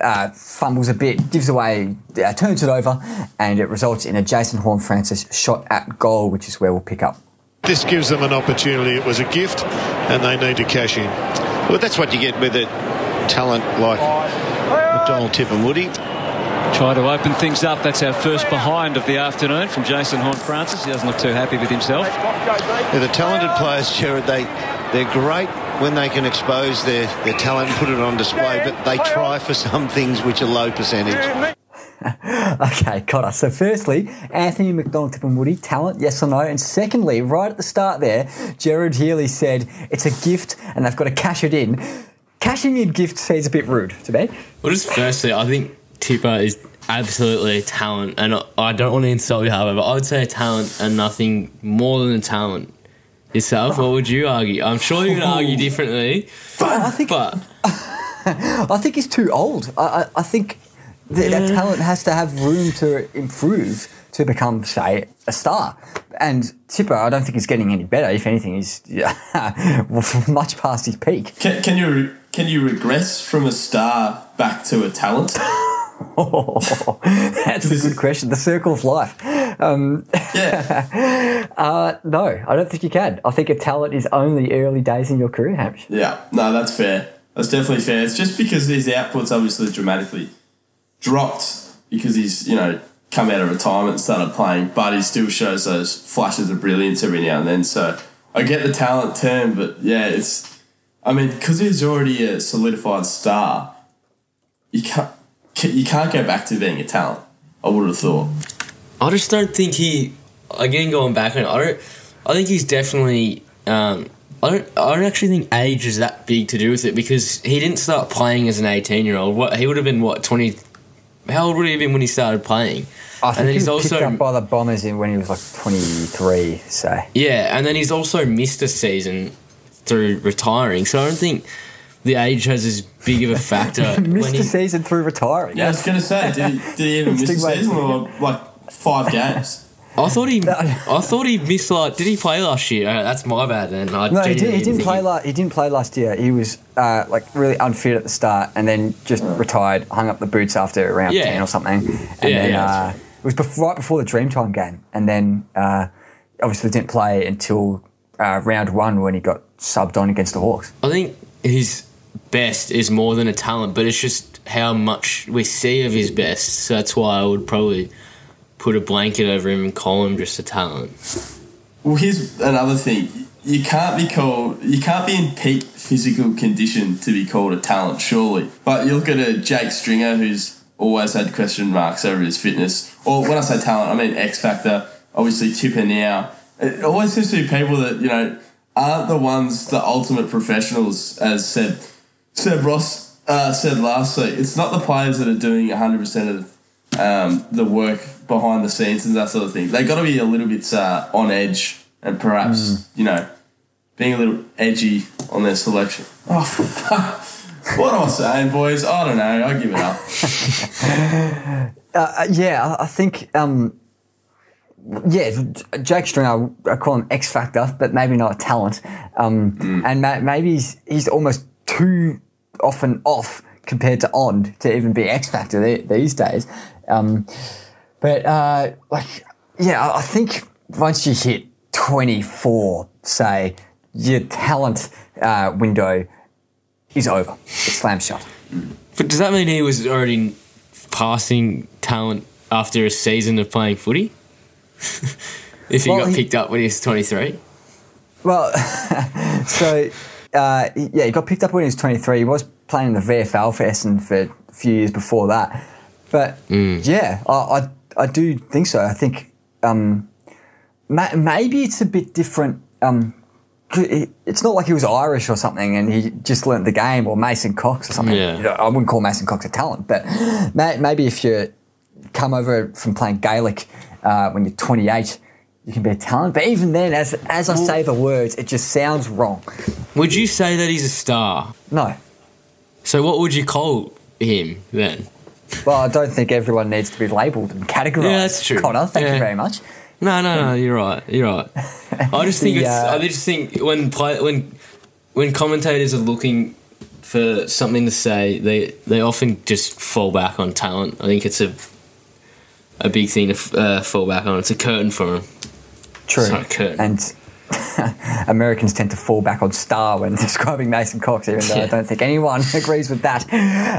uh, fumbles a bit, gives away, uh, turns it over, and it results in a Jason Horn Francis shot at goal, which is where we'll pick up. This gives them an opportunity. It was a gift, and they need to cash in. Well, that's what you get with a talent like McDonald, Tipungwuti. Try to open things up. That's our first behind of the afternoon from Jason Horn Francis. He doesn't look too happy with himself. They're the talented players, Gerard. They they're great when they can expose their, their talent and put it on display, but they try for some things which are low percentage. Okay, got us. So, firstly, Anthony McDonald Tipungwuti, talent, yes or no? And secondly, right at the start there, Gerard Healy said it's a gift and they've got to cash it in. Cashing in gift seems a bit rude to me. Well, just firstly, I think Tipper is absolutely a talent, and I- I don't want to insult you, however, I would say a talent and nothing more than a talent. Yourself, what would you argue? I'm sure you would argue differently, I think but I think he's too old. I, I, I think that, that talent has to have room to improve to become, say, a star. And Tipper, I don't think he's getting any better. If anything, he's much past his peak. Can, can you can you regress from a star back to a talent? That's a good question. The circle of life. Um, Yeah, uh, no, I don't think you can. I think a talent is only early days in your career, Hamish. yeah. No, that's fair. That's definitely fair. It's just because his output's obviously dramatically dropped because he's you know come out of retirement and started playing, but he still shows those flashes of brilliance every now and then. So I get the talent term, but yeah, it's. I mean, because he's already a solidified star, you can't you can't go back to being a talent. I would have thought. I just don't think he. Again, going back on it, I don't. I think he's definitely. Um, I don't. I don't actually think age is that big to do with it because he didn't start playing as an eighteen-year-old. What he would have been? What twenty? How old would he have been when he started playing? I think he was picked up by the Bombers in when he was like 23, so. Yeah, and then he's also missed a season through retiring. So I don't think the age has as big of a factor. missed a season through retiring. Yeah, I was going to say, did he, did he even miss a season or like five games? I thought he, I thought he missed like. Did he play last year? Uh, that's my bad. Then I no, he, did, he didn't think play. La- he didn't play last year. He was uh, like really unfit at the start, and then just retired, hung up the boots after round Yeah. ten or something, and Yeah, then yeah, uh, it was before, right before the Dreamtime game, and then uh, obviously didn't play until uh, round one when he got subbed on against the Hawks. I think his best is more than a talent, but it's just how much we see of his best. So that's why I would probably put a blanket over him and call him just a talent. Well, here's another thing. You can't be called. You can't be in peak physical condition to be called a talent, surely. But you look at a Jake Stringer who's always had question marks over his fitness. Or when I say talent, I mean X Factor. Obviously, Tipper now. It always seems to be people that you know aren't the ones, the ultimate professionals, as said Seb Ross uh, said last week. It's not the players that are doing hundred percent of um, the work behind the scenes and that sort of thing. They got to be a little bit uh, on edge and perhaps you know being a little edgy on their selection. Oh, fuck. what am I saying, boys? I don't know. I give it up. Uh, yeah, I, think. Um, yeah, Jake Stringer, I call him X Factor, but maybe not a talent. Um, And ma- maybe he's, he's almost too often off compared to on to even be X Factor these days. Um, but uh, like, yeah, I- think once you hit 24, say, your talent uh, window is over. It slams shut. But does that mean he was already passing talent after a season of playing footy? if he Well, got he- picked up when he was 23? Well, so uh, yeah, he got picked up when he was 23. He was playing in the VFL for Essendon for a few years before that. But yeah, I, I, I do think so. I think um, ma- maybe it's a bit different. Um, it- it's not like he was Irish or something and he just learnt the game or Mason Cox or something. Yeah. You know, I wouldn't call Mason Cox a talent, but may, maybe if you come over from playing Gaelic uh, when you're 28, you can be a talent. But even then, as as I say the words, it just sounds wrong. Would you say that he's a star? No. So what would you call him then? Well, I don't think everyone needs to be labelled and categorised. Yeah, that's true. Connor, thank Yeah. you very much. No, no, no. You're right. You're right. I just think The, it's. uh, I just think when play when when commentators are looking for something to say, they they often just fall back on talent. I think it's a a big thing to f- uh, fall back on. It's a curtain for them. True. Curtain. And Americans tend to fall back on star when describing Mason Cox, even though I don't think anyone agrees with that.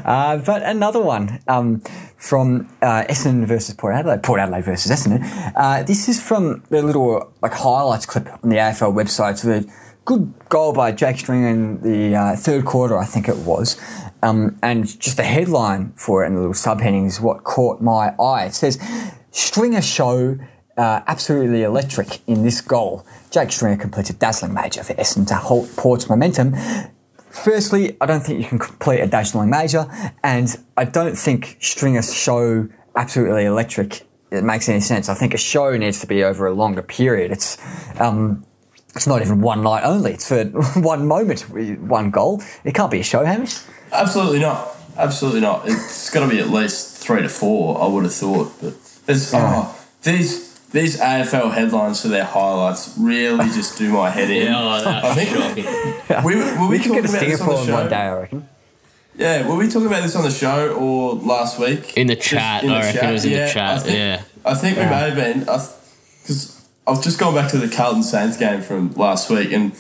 Uh, but another one um, from uh, Essendon versus Port Adelaide, Port Adelaide versus Essendon. Uh, this is from the little like highlights clip on the AFL website. So a good goal by Jake Stringer in the uh, third quarter, I think it was. Um, and just the headline for it and the little subheading is what caught my eye. It says, Stringer show uh, absolutely electric in this goal. Jake Stringer completes a dazzling major for Essendon to halt Port's momentum. Firstly, I don't think you can complete a dazzling major, and I don't think Stringer's show absolutely electric it makes any sense. I think a show needs to be over a longer period. It's um, it's not even one night only. It's for one moment, one goal. It can't be a show, Hamish. Absolutely not. Absolutely not. It's got to be at least three to four. I would have thought, but there's oh, these these AFL headlines for their highlights really just do my head in. Yeah, oh, that's I think shocking. we, were we We can talking get a about stinger this on the show? one day, I reckon. Yeah, were we talking about this on the show or last week? In the Just chat, I reckon it was in the chat, I think, yeah. I think we Yeah. may have been because I've just gone back to the Carlton Saints game from last week, and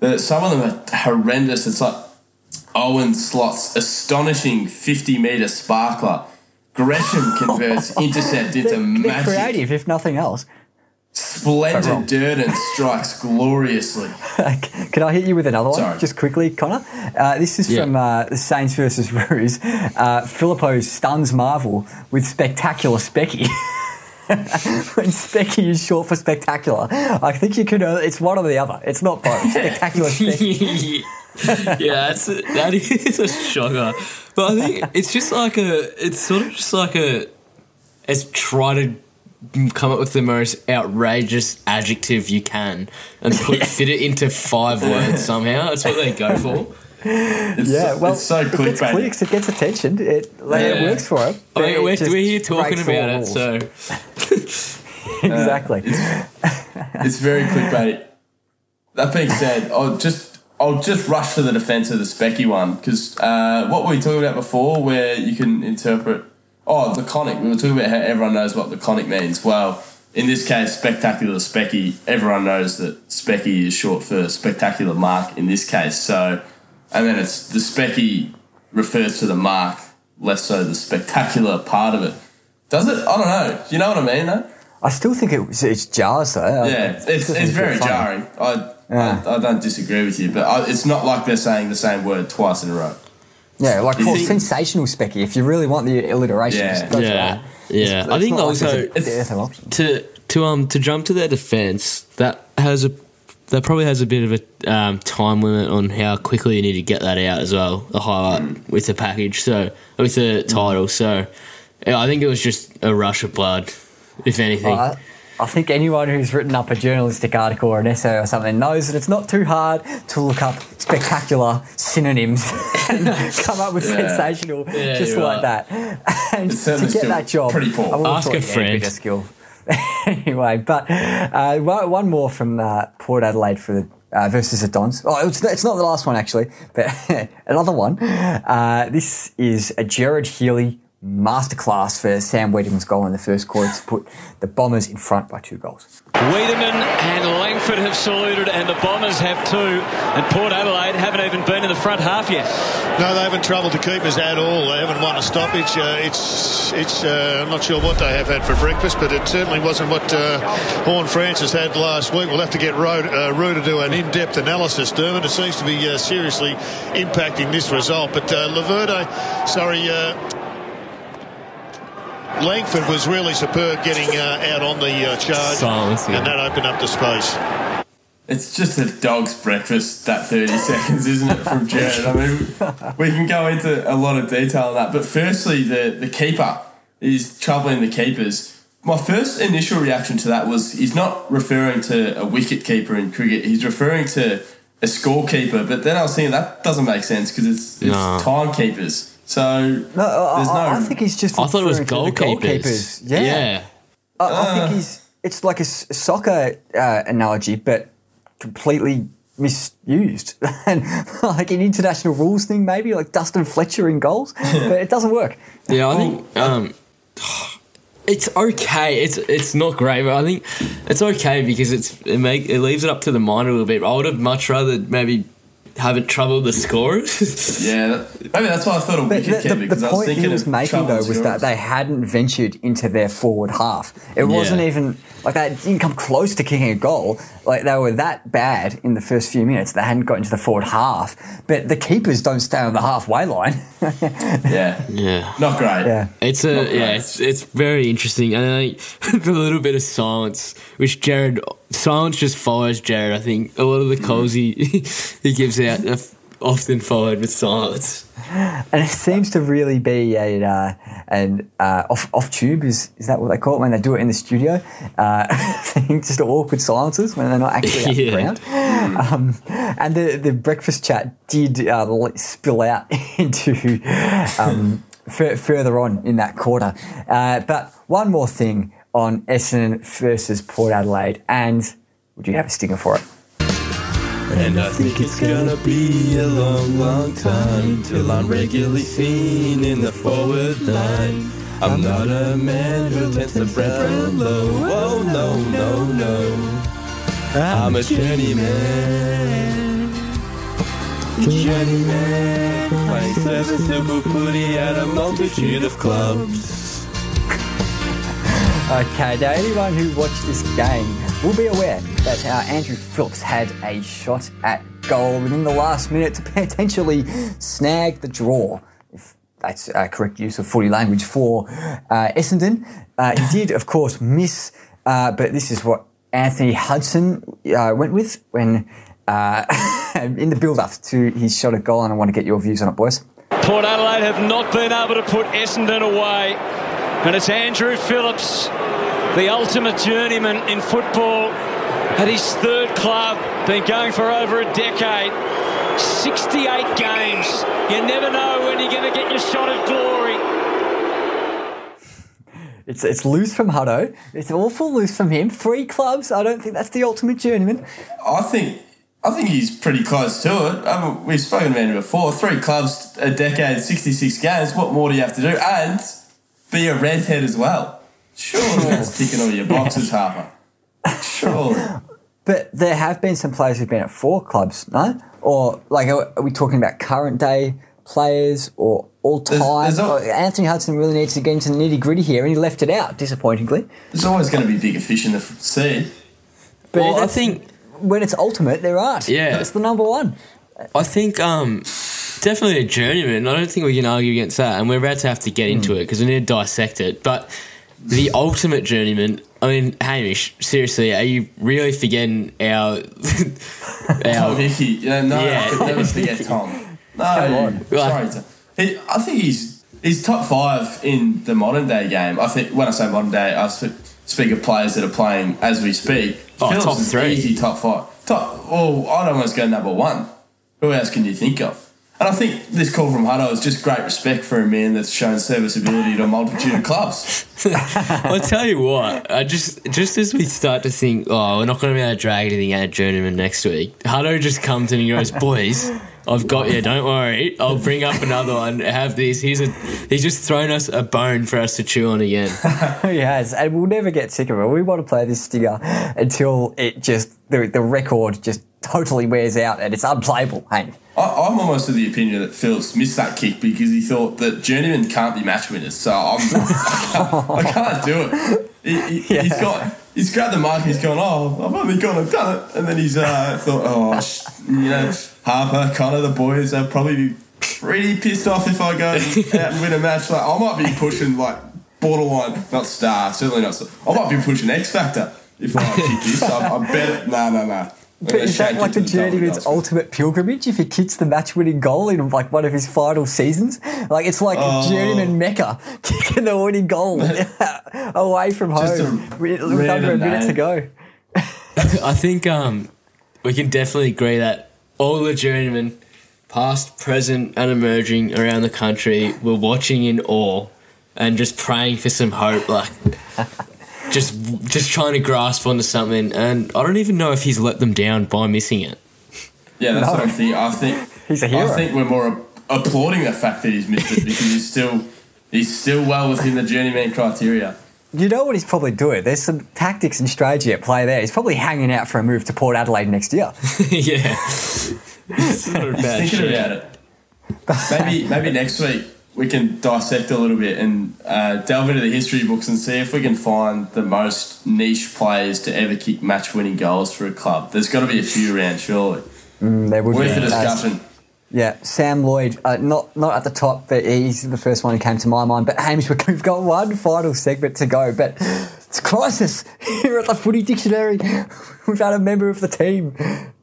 the, some of them are horrendous. It's like Owen Slot's astonishing fifty meter sparkler. Gresham converts intercept into They're magic. creative, if nothing else. Splendid Durdin strikes gloriously. Can I hit you with another one, Sorry. just quickly, Connor? Uh, this is Yeah. from uh, Saints versus Roos. Uh, Phillipou stuns Marvel with spectacular specky. when Specky is short for spectacular. I think you could. Uh, it's one or the other. It's not both. Spectacular Specky. yeah, that's that is a shocker. But I think it's just like a. It's sort of just like a. It's try to come up with the most outrageous adjective you can and put fit it into five words somehow. That's what they go for. It's yeah, so- well, it's so it gets clicks, it gets attention. It, like, it works for it. I mean, we're, it we're here talking about it, so uh, exactly. It's very clickbait. That being said, I'll just I'll just rush to the defense of the Specky one because uh, what were we talking about before, where you can interpret oh the conic. We were talking about how everyone knows what the conic means. Well, in this case, spectacular Specky. Everyone knows that Specky is short for spectacular mark in this case. So, and then it's the Specky refers to the mark, less so the spectacular part of it. Does it? I don't know. Do you know what I mean? Though? I still think it was, it's jars though. Yeah, it's, it's, it's very jarring. I, Yeah. I I don't disagree with you, but I, it's not like they're saying the same word twice in a row. Yeah, like You think- sensational Specky. If you really want the alliteration, Yeah. just go for yeah, that. yeah. It's- I think not like also there's a dearth of options. to to um to jump to their defense that has a that probably has a bit of a um, time limit on how quickly you need to get that out as well the highlight with the package so with the title so yeah, I think it was just a rush of blood if anything I, I think anyone who's written up a journalistic article or an essay or something knows that it's not too hard to look up spectacular synonyms and come up with Yeah. sensational Yeah, just you're like right. that. And to get that job, pretty poor. I would've Ask thought a you had friend. bit skill. anyway, but uh, one one more from uh, Port Adelaide for the. Uh, versus the Dons. Oh, it's, it's not the last one actually, but another one. Uh, this is a Gerard Healy masterclass for Sam Weideman's goal in the first quarter to put the Bombers in front by two goals. Wiedemann and Langford have saluted, and the Bombers have too. And Port Adelaide haven't even been in the front half yet. No, they haven't troubled the keepers at all. They haven't won a stoppage. Uh, it's, it's. Uh, I'm not sure what they have had for breakfast, but it certainly wasn't what uh, Horn Francis had last week. We'll have to get Rue, uh, to do an in-depth analysis, Dermott. It seems to be uh, seriously impacting this result. But uh, Laverde, sorry. Langford was really superb getting uh, out on the uh, charge, Silence, yeah. and that opened up the space. It's just a dog's breakfast, that 30 seconds, isn't it, from Gerard? I mean, we can go into a lot of detail on that. But firstly, the, the keeper is troubling the keepers. My first initial reaction to that was he's not referring to a wicket keeper in cricket, he's referring to a scorekeeper. But then I was thinking that doesn't make sense because it's, it's No. timekeepers. So No, I, There's I- no- I think he's just. I thought it was referring to the goalkeepers goalkeepers. Yeah, yeah I, I think he's. It's like a s- soccer uh, analogy, but completely misused. and like an international rules thing, maybe like Dustin Fletcher in goals, but it doesn't work. Yeah, I think um, it's okay. It's it's not great, but I think it's okay because it's it make it leaves it up to the mind a little bit. I would have much rather maybe haven't troubled the scorers. yeah, that- maybe that's why I thought a But wicket the, keeper the, because the I was point he was making though was that they hadn't ventured into their forward half. It wasn't even like they didn't come close to kicking a goal. Like they were that bad in the first few minutes. They hadn't got into the forward half. But the keepers don't stay on the halfway line. Yeah, yeah. not great. yeah. It's a yeah, it's it's very interesting, and I think the little bit of silence, which Gerard silence just follows Gerard. I think a lot of the calls he he gives out are often followed with silence. And it seems to really be a uh, an uh, off off tube is is that what they call it when they do it in the studio? Uh, just awkward silences when they're not actually Yeah. the ground. Um, and the the breakfast chat did uh, spill out into um, f- further on in that quarter. Uh, but one more thing on Essendon versus Port Adelaide, and would you have a stinger for it? And I think it's gonna be a long, long time till I'm regularly seen in the forward line. I'm not a man who tends to spread from low. Oh no, no, no. I'm a journeyman. Journeyman. Playing service super footy at a multitude of clubs. Okay, now anyone who watched this game will be aware that uh, Andrew Phillips had a shot at goal within the last minute to potentially snag the draw. If that's uh, correct use of footy language for uh, Essendon. Uh, he did, of course, miss, uh, but this is what Anthony Hudson uh, went with when uh, in the build-up to his shot at goal, and I want to get your views on it, boys. Port Adelaide have not been able to put Essendon away. And it's Andrew Phillips, the ultimate journeyman in football, at his third club, been going for over a decade. 68 games. You never know when you're going to get your shot at glory. It's it's loose from Hutto. It's awful loose from him. Three clubs. I don't think that's the ultimate journeyman. I think I think he's pretty close to it. I mean, we've spoken about him before. Three clubs, a decade, sixty-six games. What more do you have to do? And be a redhead as well. Surely that's ticking all your boxes, Harper. Surely. But there have been some players who've been at four clubs, no? Or like, are are we talking about current day players or all time? there's al- Anthony Hudson really needs to get into the nitty gritty here, and he left it out disappointingly. There's always going to be bigger fish in the sea. But Well, I think- when it's ultimate, there aren't. Yeah. it's the number one. I think um, definitely a journeyman. I don't think we can argue against that, and we're about to have to get into hmm. it because we need to dissect it. But the ultimate journeyman. I mean, Hamish, seriously, are you really forgetting our Tom Hickey. Yeah, no, Yeah. I could never forget Tom. No, Come on. sorry. Tom. He, I think he's he's top five in the modern day game. I think when I say modern day, I speak of players that are playing as we speak. Oh, Phillips top is three. easy top five. Top. Oh, I'd almost go number one. Who else can you think of? And I think this call from Hutto is just great respect for a man that's shown serviceability to a multitude of clubs. I'll tell you what. I just just as we start to think, oh, we're not going to be able to drag anything out of journeyman next week. Hutto just comes in and goes, boys. I've got you. Don't worry. I'll bring up another one. Have these. He's a. He's just thrown us a bone for us to chew on again. he has, and we'll never get sick of it. We want to play this stinger until it just the the record just totally wears out and it's unplayable. Hey, I, I'm almost of the opinion that Phillips missed that kick because he thought that journeymen can't be match winners. So I'm, I, can't, I can't do it. He, he, He's got he's grabbed the mic. He's gone. Oh, I've only gone and done it. And then he's uh, thought, oh, sh- you know, Harper, Connor, the boys, they'll probably be pretty pissed off if I go out and win a match. Like I might be pushing like borderline, not star, certainly not. Star. I might be pushing X Factor if I kick this. I, I bet. No, no, no. But is that like the journeyman's ultimate pilgrimage if he kicks the match-winning goal in like one of his final seasons? Like it's like Oh. journeyman Mecca kicking the winning goal away from Just home with, with under a minute to go. I think um, we can definitely agree that all the journeymen, past, present, and emerging around the country, were watching in awe and just praying for some hope, like just just trying to grasp onto something. And I don't even know if he's let them down by missing it. Yeah, that's No. what I'm thinking. I think He's a hero. I think we're more applauding the fact that he's missed it because he's still he's still well within the journeyman criteria. You know what he's probably doing? There's some tactics and strategy at play there. He's probably hanging out for a move to Port Adelaide next year. yeah, He's thinking about it. Maybe maybe next week we can dissect a little bit and uh, delve into the history books and see if we can find the most niche players to ever kick match-winning goals for a club. There's got to be a few around, surely. Mm, there would Worth be. the Uh, discussion. Yeah, Sam Lloyd, uh, not not at the top, but he's the first one who came to my mind. But Hamish, we've got one final segment to go, but it's a crisis here at the Footy Dictionary. We've had a member of the team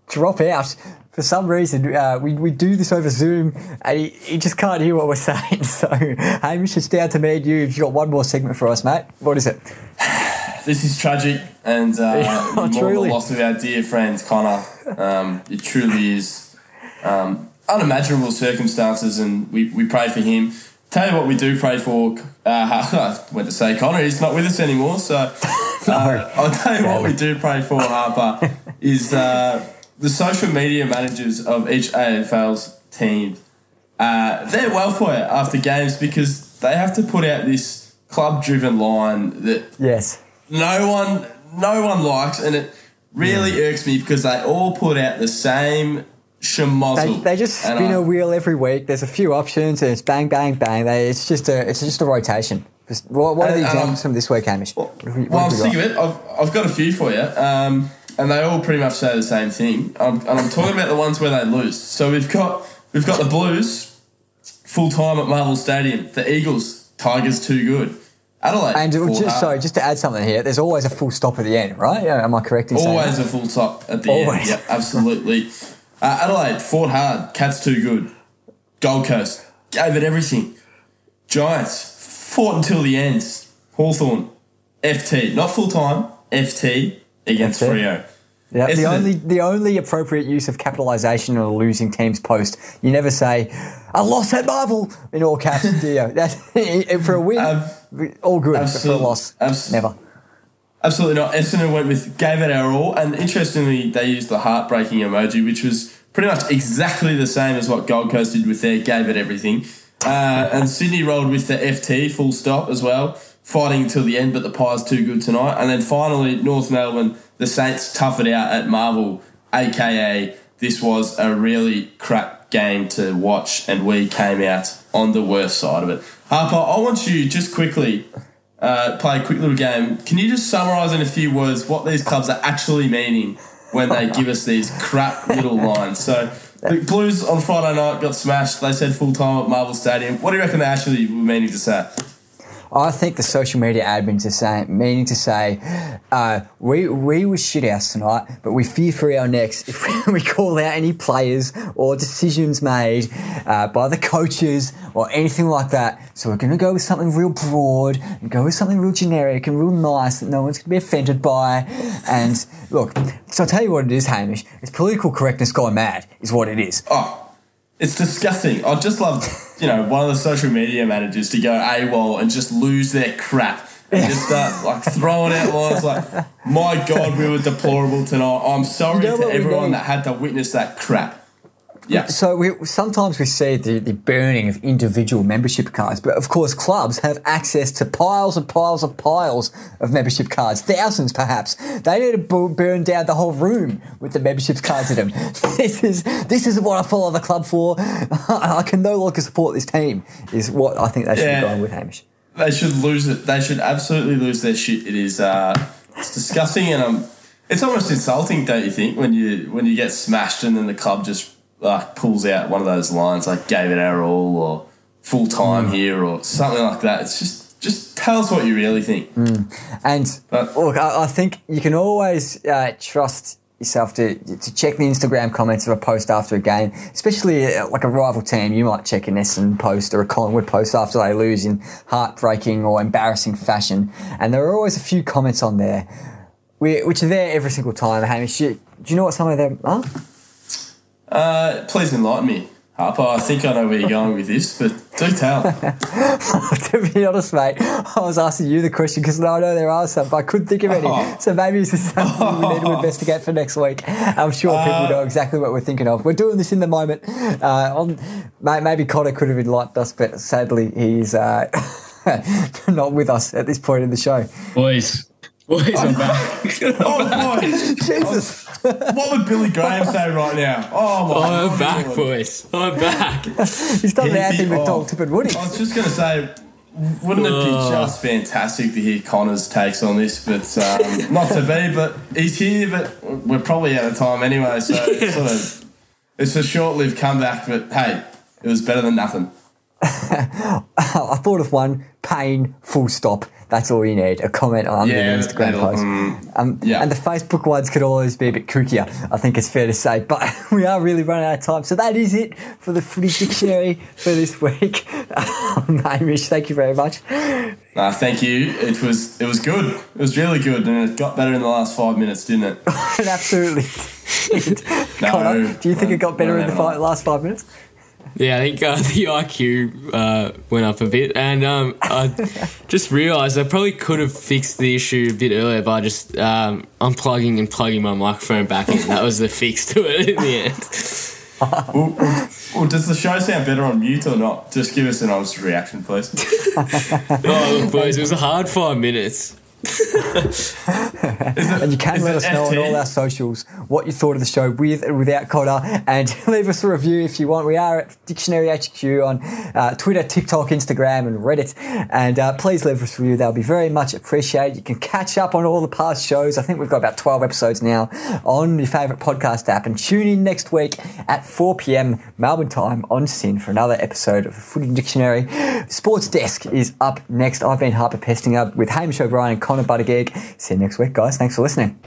drop out for some reason. Uh, we we do this over Zoom, and he, he just can't hear what we're saying. So Hamish, it's down to me and you. You've got one more segment for us, mate. What is it? This is tragic, and uh, Yeah, more truly. the loss of our dear friend Connor. Um, it truly is um, unimaginable circumstances, and we, we pray for him. Tell you what, we do pray for. Uh, I went to say Connor, he's not with us anymore, so uh, I'll tell you what we do pray for, Harper, is uh, the social media managers of each AFL's team. Uh, they're well for it after games because they have to put out this club-driven line that Yes. no one no one likes and it really irks me because they all put out the same They, they just And spin a wheel every week. There's a few options, and it's bang, bang, bang. They, it's just a it's just a rotation. Just, what, what are the and examples I'm- from this week, Hamish? You- what Well, I'm sick of it. I've, I've got a few for you, um, and they all pretty much say the same thing. Um, and I'm talking about the ones where they lose. So we've got we've got the Blues full time at Marvel Stadium. The Eagles, Tigers too good. Adelaide, And just hard. sorry, just to add something here, there's always a full stop at the end, right? Yeah, am I correct in saying Always a full stop at the Always. end. Yep, absolutely. Uh, Adelaide fought hard. Cats too good. Gold Coast gave it everything. Giants fought until the end. Hawthorn, FT, not full time. FT against FT. Freo. Yeah, the only the only appropriate use of capitalisation on a losing team's post. You never say "I lost at Marvel" in all caps, do you? That's, for a win, all good. But for a loss, never. Absolutely not. Essendon went with gave it our all, and interestingly, they used the heartbreaking emoji, which was pretty much exactly the same as what Gold Coast did with their gave it everything. Uh, and Sydney rolled with the FT full stop as well, fighting until the end, but the Pies too good tonight. And then finally, North Melbourne, the Saints tough it out at Marvel, aka this was a really crap game to watch, and we came out on the worst side of it. Harper, I want you just quickly uh, play a quick little game. Can you just summarise in a few words what these clubs are actually meaning when they give us these crap little lines? So, the Blues on Friday night got smashed. They said full time at Marvel Stadium. What do you reckon they actually were meaning to say? I think the social media admins are saying, meaning to say, uh, we we were shit house tonight, but we fear for our necks if we call out any players or decisions made uh, by the coaches or anything like that. So we're going to go with something real broad and go with something real generic and real nice that no one's going to be offended by. And look, so I'll tell you what it is, Hamish. It's political correctness gone mad, is what it is. Oh, it's disgusting. I'd just love, you know, one of the social media managers to go AWOL and just lose their crap and just start like throwing out lines like, "My God, we were deplorable tonight. I'm sorry You know to everyone that had to witness that crap." Yeah. So we sometimes we see the, the burning of individual membership cards, but of course clubs have access to piles and piles and piles of membership cards, thousands perhaps. They need to bu- burn down the whole room with the membership cards in them. this is this is what I follow the club for. I can no longer support this team. Is what I think they should Yeah. be going with, Hamish. They should lose it. They should absolutely lose their shit. It is uh, it's disgusting and um, it's almost insulting, don't you think, when you when you get smashed and then the club just like pulls out one of those lines like "gave it our all" or "full time here" or something like that. It's just just tell us what you really think. And look, I, I think you can always uh, trust yourself to to check the Instagram comments of a post after a game, especially uh, like a rival team. You might check an Essendon post or a Collingwood post after they lose in heartbreaking or embarrassing fashion, and there are always a few comments on there, which are there every single time. Hamish, do you know what some of them are? Uh, please enlighten me, Harper. I think I know where you're going with this, but do tell. to be honest, mate, I was asking you the question because I know there are some, but I couldn't think of any. Oh. So maybe this is something we need to investigate for next week. I'm sure people Uh, know exactly what we're thinking of. We're doing this in the moment. Uh, on, may- maybe Connor could have enlightened us, but sadly he's uh, not with us at this point in the show. Boys, boys, I'm back. oh boy, Jesus! What would Billy Graham say right now? Oh my! I'm God, back, Lord. boys. I'm back. He's done the He'd Anthony be- oh. Tip and Woody. I was just going to say, wouldn't it be Oh. just fantastic to hear Connor's takes on this? But um, not to be, but he's here, but we're probably out of time anyway. So it's, sort of, it's a short lived comeback, but hey, it was better than nothing. I thought of one. Pain. Full stop. That's all you need. A comment on Yeah, the Instagram post. mm, um, yeah. And the Facebook ones could always be a bit kookier. I think it's fair to say. But we are really running out of time. So that is it for the footy dictionary for this week. Um, Hamish, thank you very much. Nah, thank you. It was it was good. It was really good, and it got better in the last five minutes, didn't it? It absolutely did. No, Connor, do you think it got better no, in the no. last five minutes? Yeah, I think uh, the IQ uh, went up a bit, and um, I just realised I probably could have fixed the issue a bit earlier by just um, unplugging and plugging my microphone back in. That was the fix to it in the end. Well, well, does the show sound better on mute or not? Just give us an honest reaction, please. Oh, look, boys, it was a hard five minutes. and you can let us know on all our socials what you thought of the show with and without Cotter, and leave us a review if you want. We are at Dictionary HQ on uh, Twitter, TikTok, Instagram, and Reddit. And uh, please leave us a review; they'll be very much appreciated. You can catch up on all the past shows. I think we've got about twelve episodes now on your favourite podcast app. And tune in next week at four pm Melbourne time on SEN for another episode of the Footy Dictionary. Sports Desk is up next. I've been Harper Pestinger with Hamish O'Brien and Connor Buttigieg. See you next week, guys. Thanks for listening.